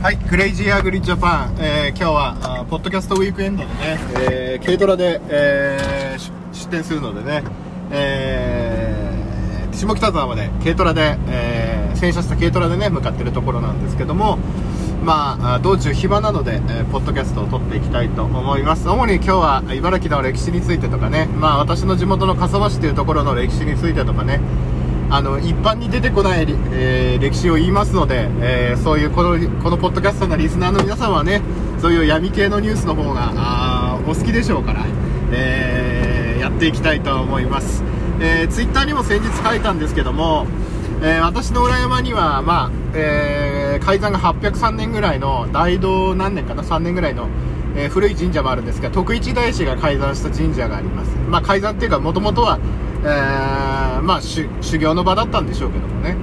はい、クレイジーアグリジャパン、えー今日はあポッドキャストウィークエンドでね、えー軽トラで、えー出店するのでね、えー下北沢まで軽トラで、えー洗車した軽トラでね向かってるところなんですけども、まああ道中暇なので、えーポッドキャストを撮っていきたいと思います。主に今日は茨城の歴史についてとかね、まあ私の地元の笠間市というところの歴史についてとかねあの一般に出てこない、えー歴史を言いますので、えーそういうこのこのポッドキャストのリスナーの皆さんはねそういう闇系のニュースの方があお好きでしょうから、えーやっていきたいと思います、えー、ツイッターにも先日書いたんですけども、え私の裏山には、まあえー開山が803年ぐらいの大道何年かな3年ぐらいの、え古い神社もあるんですが徳一大師が開山した神社があります、まあ、開山っていうかもともとは、えーまあ、修修行の場だったんでしょうけどもね。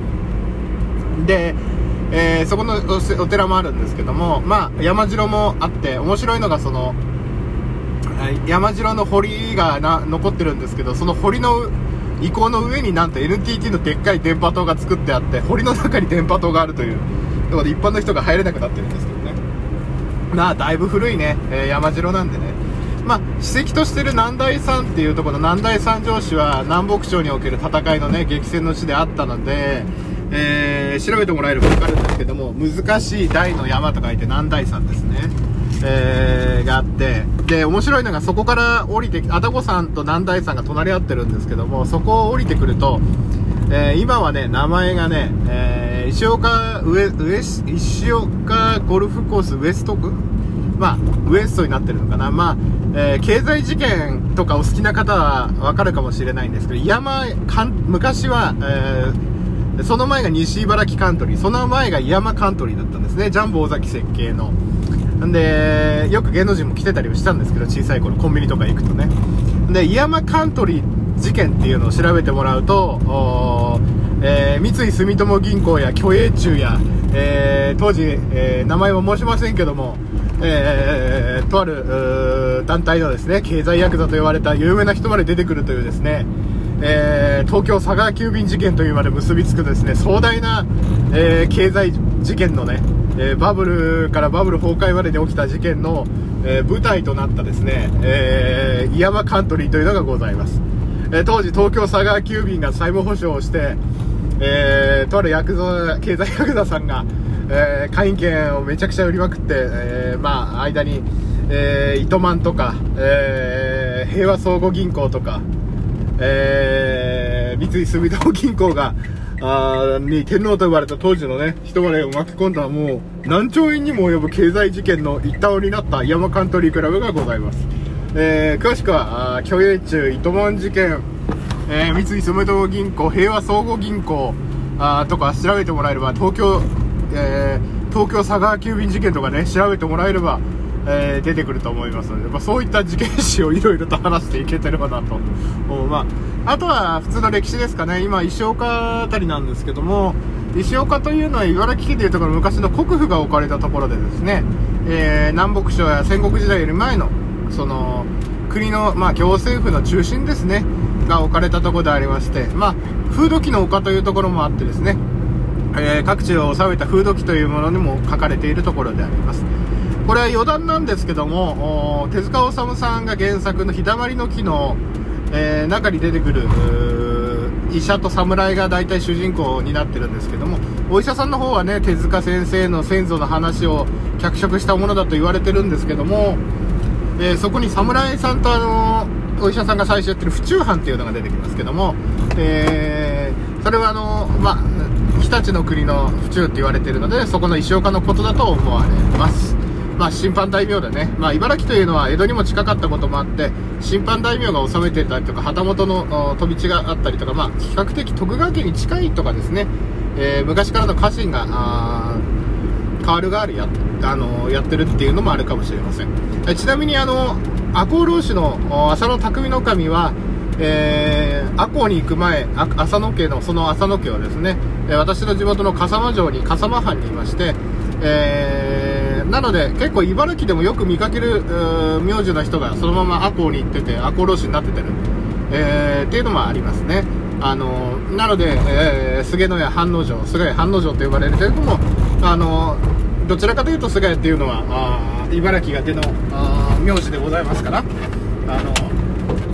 で、えーそこのお寺もあるんですけども、まあ、山城もあって面白いのがその山城の堀がな残ってるんですけどその堀の遺構の上になんと NTT のでっかい電波塔が作ってあって堀の中に電波塔があるというところで一般の人が入れなくなってるんですけどね。まあだいぶ古いね、えー山城なんでね。まあ史跡としてる南大山っていうところの南大三条市は南北朝における戦いのね激戦の地であったので、えー調べてもらえれば分かるんですけども難しい大の山と書いて南大山ですね。えーがあってで面白いのがそこから降りて愛宕山と南大山が隣り合ってるんですけどもそこを降りてくると、えー今はね名前がね、えー石岡ウエウエス石岡ゴルフコースウエスト区？まあ、ウエストになってるのかな、まあえー経済事件とかお好きな方はわかるかもしれないんですけど山かん昔は、えーその前が西茨城カントリーその前が山カントリーだったんですね。ジャンボ尾崎設計の。んでよく芸能人も来てたりもしたんですけど小さい頃コンビニとか行くとね。でイヤマカントリー事件っていうのを調べてもらうとえー三井住友銀行や虚栄中や、えー当時、えー名前は申しませんけども、えーとある団体のですね経済ヤクザと言われた有名な人まで出てくるというですね、えー東京佐川急便事件というまで結びつくですね壮大な、えー経済事件のね、えーバブルからバブル崩壊までに起きた事件の、えー舞台となったですね、えー、イヤマカントリーというのがございます、えー当時東京佐川急便が債務保証をして、えーとあるヤクザ経済ヤクザさんが、えー会員権をめちゃくちゃ売りまくって、えーまあ間に、えー糸満とか、えー平和相互銀行とか、えー三井住友銀行が、あに天皇と呼ばれた当時のね、人までを巻き込んだもう何兆円にも及ぶ経済事件の一端を担った山カントリークラブがございます。えー詳しくは、虚栄中糸満事件、えー三井住友銀行、平和総合銀行あとか調べてもらえれば、東京、えー東京佐川急便事件とかね、調べてもらえれば、えー出てくると思いますので、まあ、そういった事件史をいろいろと話していけてればなと、まあ、あとは普通の歴史ですかね、今、石岡あたりなんですけども、石岡というのは茨城県でいうところ昔の国府が置かれたところでですね、えー南北朝や戦国時代より前のその国の、まあ、行政府の中心ですねが置かれたところでありまして、まあ、風土記の丘というところもあってですね、えー各地を治めた風土記というものにも書かれているところであります。これは余談なんですけども手塚治虫さんが原作の「日だまりの木の」えー中に出てくる医者と侍が大体主人公になってるんですけどもお医者さんの方はね手塚先生の先祖の話を脚色したものだと言われてるんですけども、えーそこに侍さんとあのお医者さんが最初やってる府中藩っていうのが出てきますけども、えーそれはあの、まあ、日立の国の府中って言われてるのでそこの石岡のことだと思われます。まあ、審判大名でね、まあ、茨城というのは江戸にも近かったこともあって審判大名が治めてたりとか旗本の飛び地があったりとか、まあ、比較的徳川家に近いとかですね、えー昔からの家臣があー変わる変わるや,、あのやってるっていうのもあるかもしれません。ちなみにあの赤穂浪士の浅野匠の神はえー、赤穂に行く前、あ浅野家の、その浅野家はですね、私の地元の笠間城に、笠間藩にいまして、えーなので結構茨城でもよく見かける名字の人がそのまま赤穂に行ってて赤穂浪士になっててる、えーっていうのもありますね。あのなので、えー菅野屋半之丞菅谷半之丞と呼ばれるけれどもあのどちらかというと菅谷っていうのはあ茨城が出のあ名字でございますからあの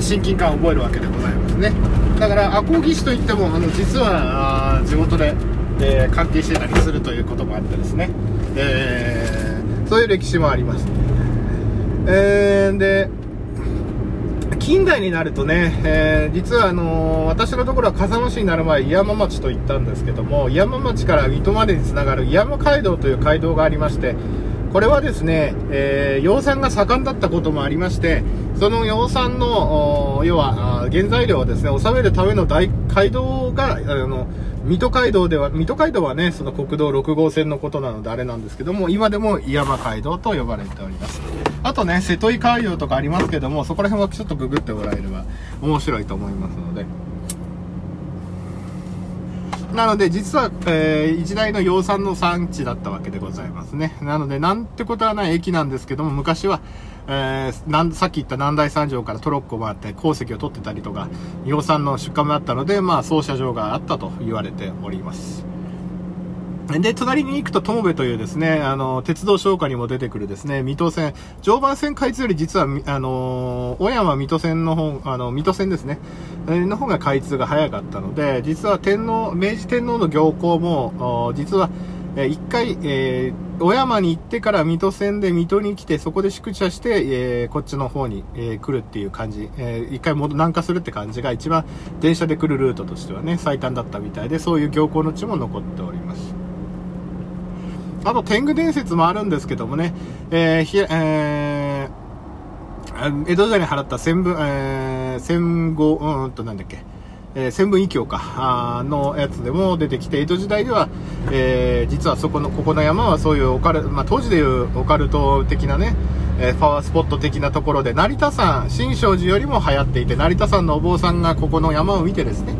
親近感を覚えるわけでございますね。だから赤穂義士といってもあの実は地元で、えー関係してたりするということもあってですね、えーそういう歴史もあります、えーで近代になるとね、えー実はあのー私のところは笠間市になる前、井山町と言ったんですけども、井山町から水戸までにつながる井山街道という街道がありまして、これはですね、えー養蚕が盛んだったこともありまして、その養蚕の、要は、原材料をですね、納めるための大街道が、あの、水戸街道では、水戸街道はね、その国道6号線のことなのであれなんですけども、今でも井山街道と呼ばれております。あとね、瀬戸井街道とかありますけども、そこら辺はちょっとググってもらえれば面白いと思いますので。なので、実は、えー一大の養蚕の産地だったわけでございますね。なので、なんてことはない駅なんですけども、昔は、えーなんさっき言った南大三条からトロッコもあって、鉱石を取ってたりとか、養蚕の出荷もあったので、まあ、操車場があったと言われております。で、隣に行くと友部というですね、あの、鉄道消化にも出てくるですね、水戸線、常磐線開通より実は、あの、小山水戸線の方、あの、水戸線ですね、の方が開通が早かったので、実は天皇、明治天皇の行幸も、実は、え一回、えー小山に行ってから水戸線で水戸に来て、そこで宿舎して、えーこっちの方に、えー来るっていう感じ、えー一回戻南下するって感じが一番電車で来るルートとしてはね、最短だったみたいで、そういう行幸の地も残っております。あと、天狗伝説もあるんですけどもね、えーひえー江戸時代に払った千分、えー戦後、うんとなんだっけ、えー千分異教か、あのやつでも出てきて、江戸時代では、えー実はそこの、ここの山はそういうオカル、まあ、当時でいうオカルト的なね、えーパワースポット的なところで、成田山、新勝寺よりも流行っていて、成田山のお坊さんがここの山を見てですね、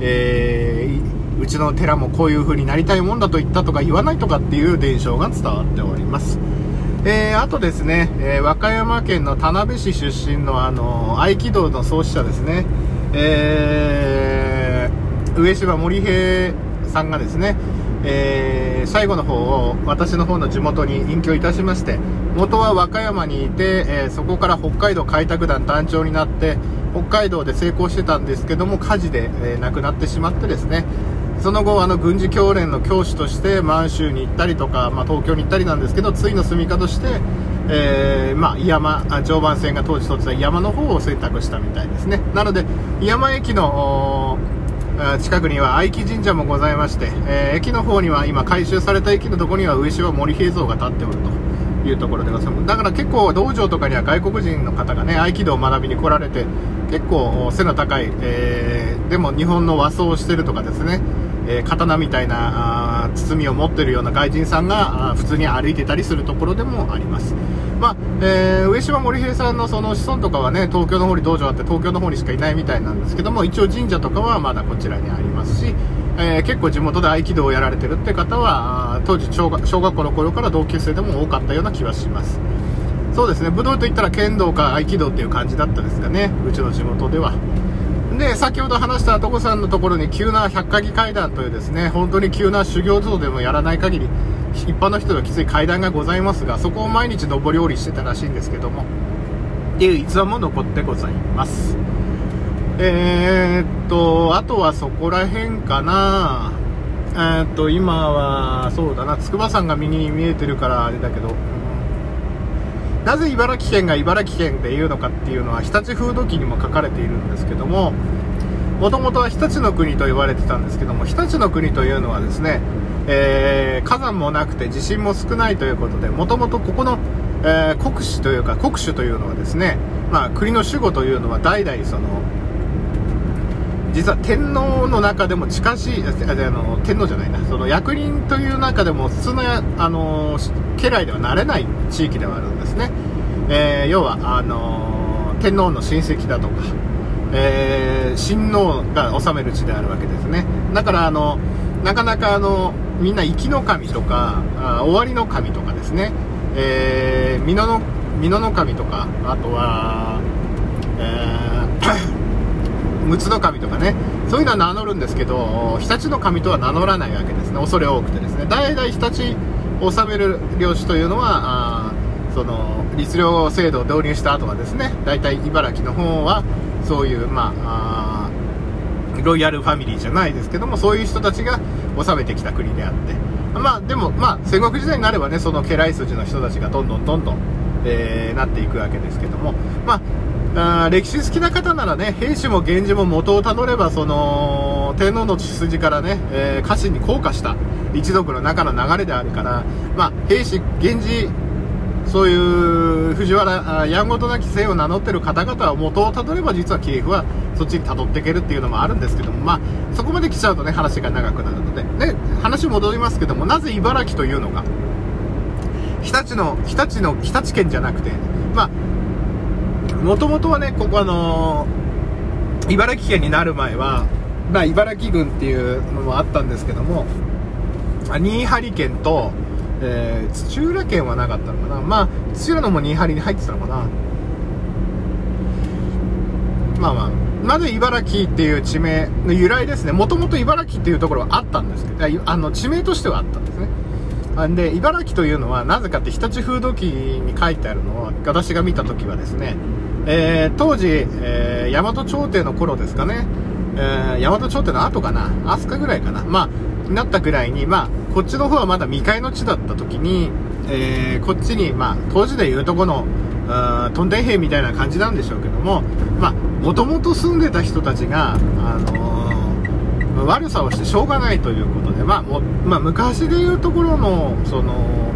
えーうちの寺もこういう風になりたいもんだと言ったとか言わないとかっていう伝承が伝わっております。えーあとですね、えー和歌山県の田辺市出身のあの合気道の創始者ですね、えー上島森平さんがですね、えー最後の方を私の方の地元に隠居いたしまして元は和歌山にいて、えーそこから北海道開拓団団長になって北海道で成功してたんですけども火事で、えー亡くなってしまってですねその後あの軍事教練の教師として満州に行ったりとか、まあ、東京に行ったりなんですけどついの住みかとして、えーまあ、山あ常磐線が当時取ってた山の方を選択したみたいですね。なので山駅の近くには愛木神社もございまして、えー駅の方には今改修された駅のところには上島森平像が立っておるというところでございます。だから結構道場とかには外国人の方がね合気道を学びに来られて結構背の高い、えーでも日本の和装をしてるとかですね、えー刀みたいなあ包みを持ってるような外人さんが普通に歩いてたりするところでもあります。まあえー上島森平さんのその子孫とかはね東京の方に道場あって東京の方にしかいないみたいなんですけども一応神社とかはまだこちらにありますし、えー結構地元で合気道をやられてるって方は当時小学小学校の頃から同級生でも多かったような気はします。そうですね。武道といったら剣道か合気道っていう感じだったですかね。うちの地元では。で先ほど話した所さんのところに急な百鍵階段というですね本当に急な修行像でもやらない限り一般の人がきつい階段がございますがそこを毎日上り下りしてたらしいんですけどもっていう逸話も残ってございます。えー、っとあとはそこら辺かな。えー、っと今はそうだな筑波山が右に見えてるからあれだけどなぜ茨城県が茨城県でいうのかっていうのは日立風土記にも書かれているんですけどももともとは日立の国と言われてたんですけども日立の国というのはですね、えー火山もなくて地震も少ないということでもともとここの、えー国主というか国主というのはですね、まあ、国の守護というのは代々その実は天皇の中でも近しいあの天皇じゃないなその役人という中でも普通のあの家来ではなれない地域ではあるんですね、えー要はあの天皇の親戚だとか、えー親王が治める地であるわけですね。だからあのなかなかあのみんな生きの神とかあ終わりの神とかですね、えー、美濃の美濃の神とかあとは、えー陸奥の神とかね。そういうのは名乗るんですけど日立の神とは名乗らないわけですね。恐れ多くてですね。代々日立を治める領主というのはあその律令制度を導入した後はですね大体茨城の方はそういうまあロイヤルファミリーじゃないですけどもそういう人たちが治めてきた国であって。まあでもまあ戦国時代になればねその家来筋の人たちがどんどんどんどん、えーなっていくわけですけども。まあ歴史好きな方ならね兵士も源氏も元をたどればその天皇の血筋からね、えー家臣に降下した。一族の中の流れであるからまあ兵士源氏そういう藤原、やんごとなき姓を名乗ってる方々は元をたどれば実は系譜はそっちに辿っていけるっていうのもあるんですけども、まあ、そこまで来ちゃうとね、話が長くなるので。で、話戻りますけども、なぜ茨城というのが、日立の、日立の、日立県じゃなくて、まあ、もともとはね、ここあのー茨城県になる前は、まあ、茨城郡っていうのもあったんですけども、あ新張県と、えー土浦県はなかったのかな。まあ土浦のも新張に入ってたのかな。まあまあなぜ茨城っていう地名の由来ですね。もともと茨城っていうところはあったんですけどあの地名としてはあったんですね。んで茨城というのはなぜかって日立風土記に書いてあるのは私が見た時はですね、えー当時、えー大和朝廷の頃ですかね、えー大和朝廷の後かな。飛鳥ぐらいかな。まあなったぐらいにまあこっちの方はまだ未開の地だった時に、えーこっちにまあ当時でいうとこのあー屯田兵みたいな感じなんでしょうけどもまあもともと住んでた人たちがあのー悪さをしてしょうがないということで、まあもまあ、昔でいうところの、その、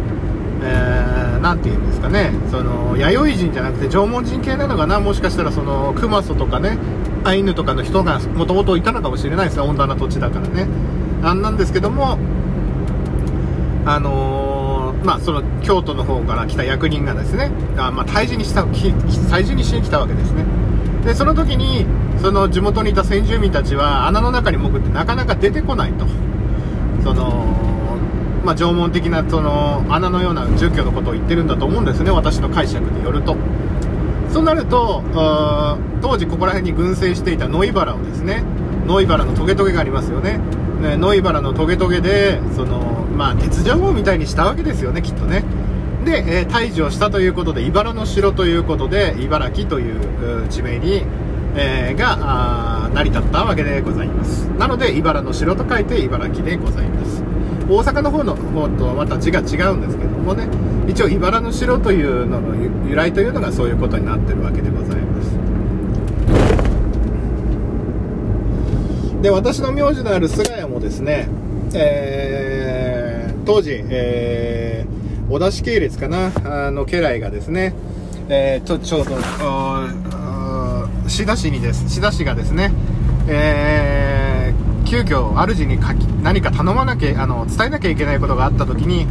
えー、なんていうんですかね、その、弥生人じゃなくて縄文人系なのかな、もしかしたらその、熊祖とかね、アイヌとかの人がもともといたのかもしれないですよ、温暖な土地だからね。あんなんですけども、あのーまあ、その京都の方から来た役人がですね、あまあ、退治にした、退治にしに来たわけですね。で、その時に、その地元にいた先住民たちは穴の中に潜ってなかなか出てこないと。その、まあ、縄文的な、その、穴のような住居のことを言ってるんだと思うんですね、私の解釈によると。そうなると、当時ここら辺に群生していた野井原をですね、野井原のトゲトゲがありますよね。ね野井原のトゲトゲで、その、まあ、鉄条網みたいにしたわけですよね、きっとね。で、えー退治をしたということで、茨の城ということで、茨城という地名に、えーが、成り立ったわけでございます。なので、茨の城と書いて茨城でございます。大阪の方の方とはまた字が違うんですけどもね、一応茨の城というのの由来というのがそういうことになってるわけでございます。で、私の名字のある菅谷もですね、えー当時、えー小田市系列かな、あの家来がですね、えーちょ、ちょうど、志田市にです、志田市がですね、えー急遽主に書き何か頼まなきゃ、あの、伝えなきゃいけないことがあった時に、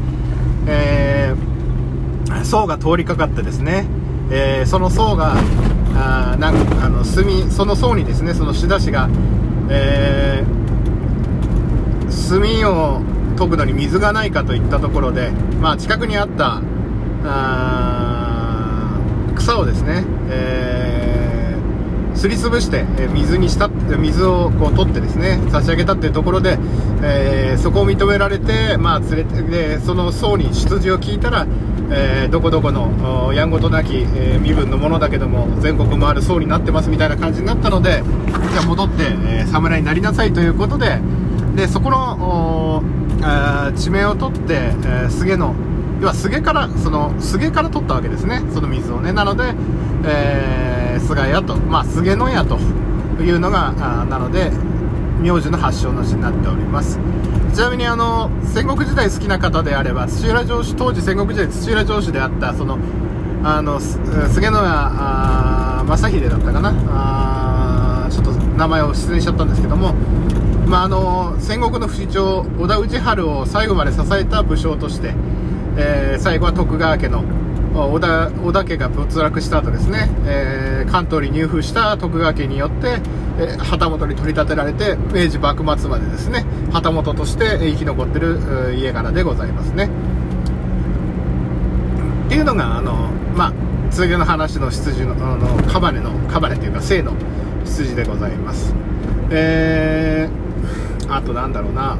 えー層が通りかかってですね、えーその層が、あなんかあの炭その層にですねその仕出しが、えー炭を研ぐのに水がないかといったところで、まあ、近くにあった草をですね、えーすりつぶして水にした水をこう取ってですね差し上げたっていうところで、えーそこを認められて、まあ、連れてでその層に出自を聞いたら、えーどこどこのやんごとなき、えー身分のものだけども全国回る層になってますみたいな感じになったのでじゃあ戻って、えー侍になりなさいということででそこの地名を取って、えー菅の要は菅からその菅から取ったわけですねその水をね。なので、えー菅屋とまあ菅の屋というのがなので名字の発祥の地になっております。ちなみにあの戦国時代好きな方であれば土浦城主当時戦国時代土浦城主であったそのあの菅野正秀だったかな？ちょっと名前を失念しちゃったんですけども、まあ、あの戦国の不死鳥織田氏治を最後まで支えた武将として、えー最後は徳川家の織田織田家が没落した後ですね、えー関東に入府した徳川家によって、えー旗本に取り立てられて明治幕末までですね旗本として生き残ってる家柄でございますね。っていうのがあのまあ次の話の出自のあのカバネのカバネというか生の出自でございます。えー、あとなんだろうな。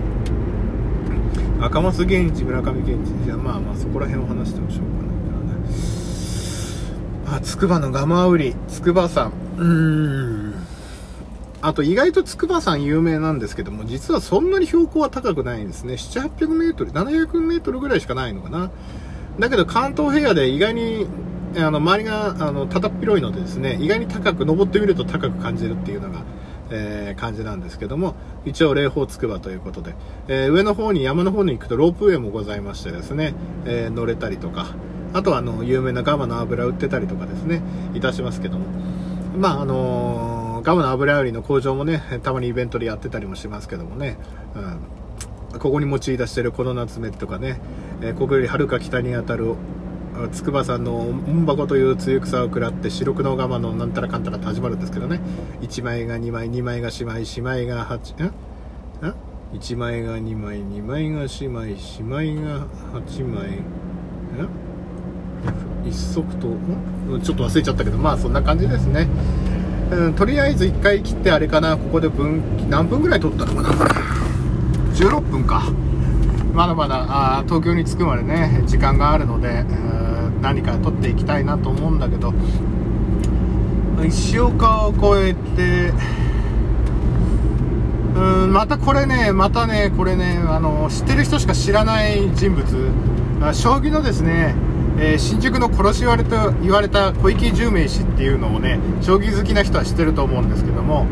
赤松源一村上源一。じゃあまあまあそこら辺を話してもしょうがなあ筑波のガマウリ筑波山。うーん。あと意外と筑波山有名なんですけども実はそんなに標高は高くないんですね。700800メートル700メートルぐらいしかないのかな。だけど関東平野で意外にあの周りがあのただっ広いのでですね意外に高く登ってみると高く感じるっていうのが、えー感じなんですけども一応霊峰筑波ということで、えー上の方に山の方に行くとロープウェイもございましてですね、えー乗れたりとかあとはあの有名なガマの油売ってたりとかですね。いたしますけども。まああのガマの油売りの工場もねたまにイベントでやってたりもしますけどもね、うん、ここに用い出してるこの夏目とかね、えーここよりはるか北にあたる筑波山の音箱という露草を食らって白黒釜のなんたらかんたらって始まるんですけどね。1枚が2枚2枚が姉妹姉妹が8んん1枚が2枚2枚が姉妹姉妹が8枚ん一足とちょっと忘れちゃったけどまあそんな感じですね。うん、とりあえず1回切ってあれかな。ここで分何分ぐらい撮ったのかな。16分か。まだまだあ東京に着くまでね時間があるので、うん何か撮っていきたいなと思うんだけど。石岡を越えてうんまたこれねまたねこれねあの知ってる人しか知らない人物。将棋のですねえー新宿の殺し言われと言われた小池十名氏っていうのをね将棋好きな人は知ってると思うんですけども、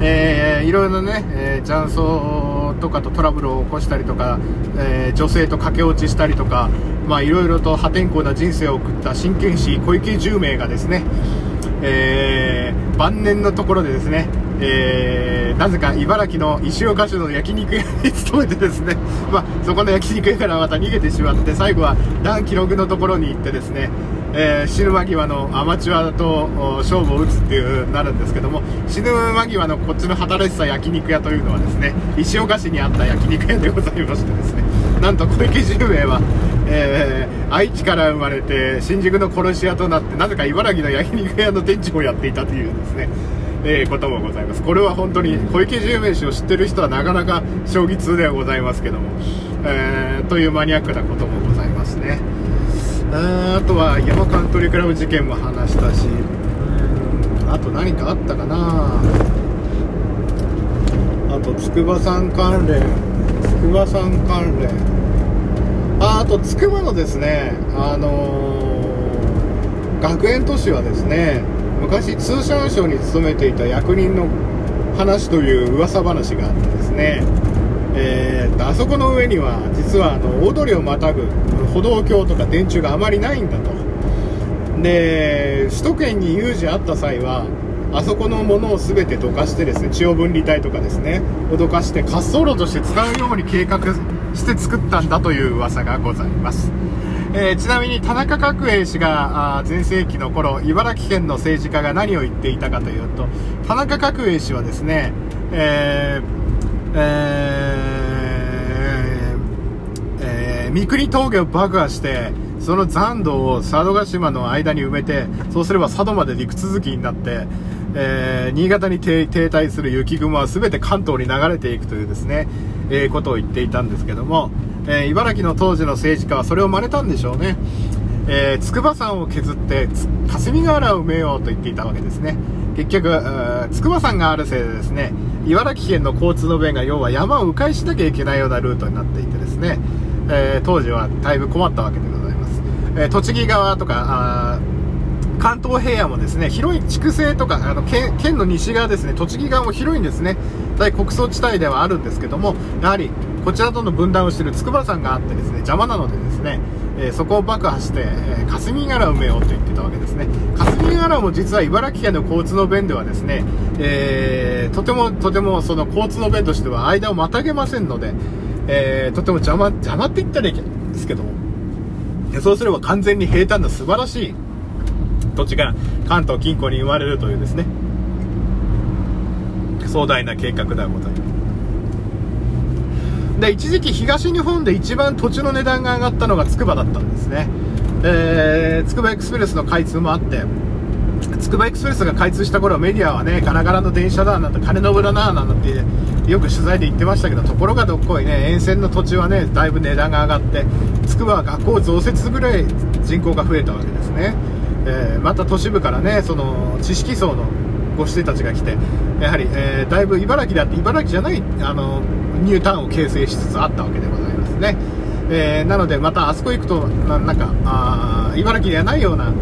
えーいろいろね、えー雀荘とかとトラブルを起こしたりとか、えー女性と駆け落ちしたりとか、まあ、いろいろと破天荒な人生を送った真剣士小池十名がですね、え晩年のところでですね、えーなぜか茨城の石岡市の焼肉屋に勤めてですね、まあ、そこの焼肉屋からまた逃げてしまって最後はダン記録のところに行ってですね、えー死ぬ間際のアマチュアと勝負を打つっていうなるんですけども死ぬ間際のこっちの働いてた焼肉屋というのはですね石岡市にあった焼肉屋でございましてですね。なんと小池十名は、えー愛知から生まれて新宿の殺し屋となってなぜか茨城の焼肉屋の店長をやっていたというですね。えーこともございます。これは本当に小池十名氏を知ってる人はなかなか将棋通ではございますけども、えーというマニアックなこともございますね。ああとは山カントリークラブ事件も話したしあと何かあったかな。あと筑波山関連筑波山関連。ああと筑波のですねあのー学園都市はですね昔通産省に勤めていた役人の話という噂話があってですねえーっとあそこの上には実はあの大通りをまたぐ歩道橋とか電柱があまりないんだと。で首都圏に有事あった際はあそこのものを全てどかしてですね中央分離帯とかですねをどかして滑走路として使うように計画して作ったんだという噂がございます、えーちなみに田中角栄氏が全盛期の頃茨城県の政治家が何を言っていたかというと田中角栄氏はですねえーえーえー三国峠を爆破してその残土を佐渡島の間に埋めてそうすれば佐渡まで陸続きになって、えー新潟に停滞する雪雲は全て関東に流れていくというですね、えーことを言っていたんですけども、えー茨城の当時の政治家はそれを真似たんでしょうね、えー筑波山を削って霞ヶ原を埋めようと言っていたわけですね。結局筑波山があるせいでですね茨城県の交通の便が要は山を迂回しなきゃいけないようなルートになっていてですね、えー当時はだいぶ困ったわけでございます、え栃木側とかあ関東平野もですね広い筑西とかあの県県の西側ですね栃木側も広いんですね。大国葬地帯ではあるんですけどもやはりこちらとの分断をしている筑波山があってですね邪魔なのでですね、えーそこを爆破して、えー霞ヶ浦を埋めようと言ってたわけですね。霞ヶ浦も実は茨城県の交通の便ではですね、えーとてもとてもその交通の便としては間をまたげませんので、えとても邪魔邪魔って言ったらいいんですけどもそうすれば完全に平坦な素晴らしい土地が関東近郊に生まれるというですね壮大な計画ではございます。で一時期東日本で一番土地の値段が上がったのが筑波だったんですね。えー、筑波エクスプレスの開通もあってつくばエクスプレスが開通した頃メディアはねガラガラの電車だなんて金の無駄ななんてよく取材で言ってましたけどところがどっこいね沿線の土地はねだいぶ値段が上がってつくばは学校増設ぐらい人口が増えたわけですね、えーまた都市部からねその知識層のご子弟たちが来てやはり、えーだいぶ茨城であって茨城じゃないあのニュータウンを形成しつつあったわけでございますね。えーなのでまたあそこ行くとななんかあ茨城ではないような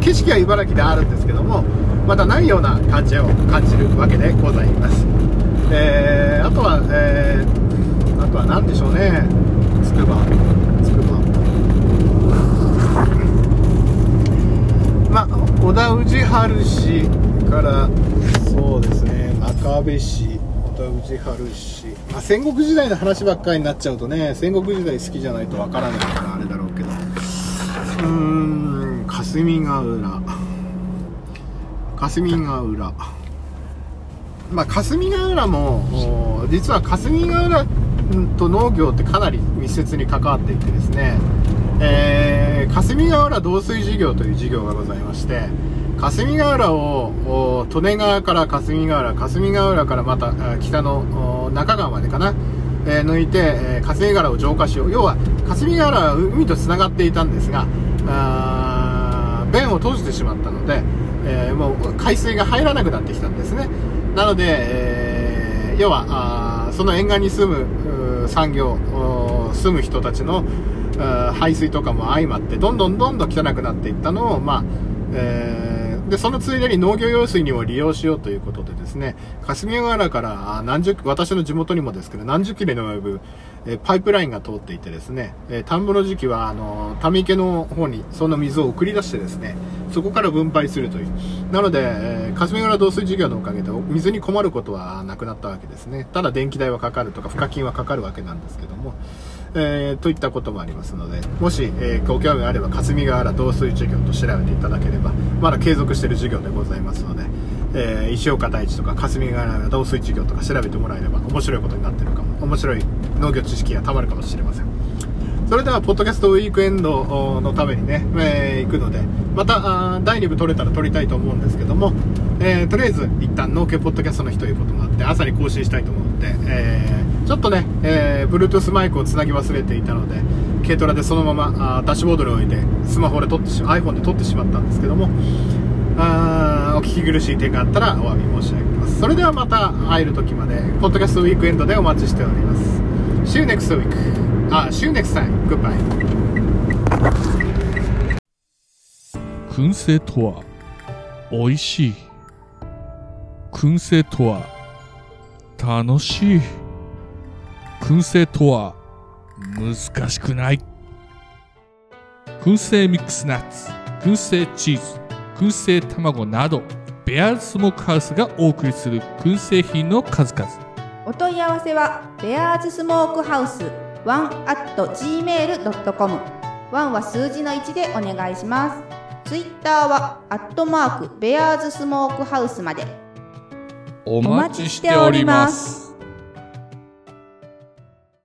景色は茨城であるんですけどもまたないような感じを感じるわけでございます、えーあとは、えーあとは何でしょうね。つくばつくばまあ小田氏春市からそうですね。真壁市。小田氏、まあ、戦国時代の話ばっかりになっちゃうとね戦国時代好きじゃないとわからないからあれだろうけど。うーん霞ヶ浦。霞ヶ浦。まあ霞ヶ浦も実は霞ヶ浦と農業ってかなり密接に関わっていてですね、えー霞ヶ浦導水事業という事業がございまして霞ヶ浦を利根川から霞ヶ浦霞ヶ浦からまた北の中川までかな、えー抜いて、えー霞ヶ浦を浄化しよう。要は霞ヶ浦は海とつながっていたんですがあー弁を閉じてしまったので、えーもう海水が入らなくなってきたんですね。なので、えー要はあその沿岸に住む産業住む人たちの排水とかも相まってどんどんどんどん汚くなっていったのを、まあえーでそのついでに農業用水にも利用しようということでですね霞ヶ浦から何十私の地元にもですけど何十キロに及ぶ、えパイプラインが通っていてですね、え田んぼの時期はあのため池の方にその水を送り出してですねそこから分配するという。なので、え霞ヶ浦導水事業のおかげで水に困ることはなくなったわけですね。ただ電気代はかかるとか賦課金はかかるわけなんですけども。えーといったこともありますのでもし、えーご興味があれば霞ヶ浦導水事業と調べていただければまだ継続している事業でございますので、えー石岡大地とか霞ヶ浦導水事業とか調べてもらえれば面白いことになってるかも面白い農業知識がたまるかもしれません。それではポッドキャストウィークエンドのためにね、えー行くのでまた第2部撮れたら撮りたいと思うんですけども、えーとりあえず一旦農家ポッドキャストの日ということもあって朝に更新したいと思うので、えーちょっとね、えー、Bluetooth マイクをつなぎ忘れていたので軽トラでそのままあダッシュボードに置いてスマホで撮ってし iPhone で撮ってしまったんですけどもあーお聞き苦しい点があったらお詫び申し上げます。それではまた会える時までポッドキャストウィークエンドでお待ちしております。See you next week あ See you next time Goodbye 燻製とは美味しい。燻製とは楽しい。燻製とは難しくない。燻製ミックスナッツ燻製チーズ燻製卵などベアーズスモークハウスがお送りする燻製品の数々。お問い合わせはベアーズスモークハウス1 at gmail.com 1は数字の1でお願いします。ツイッターはアットマークベアーズスモークハウスまで。お待ちしております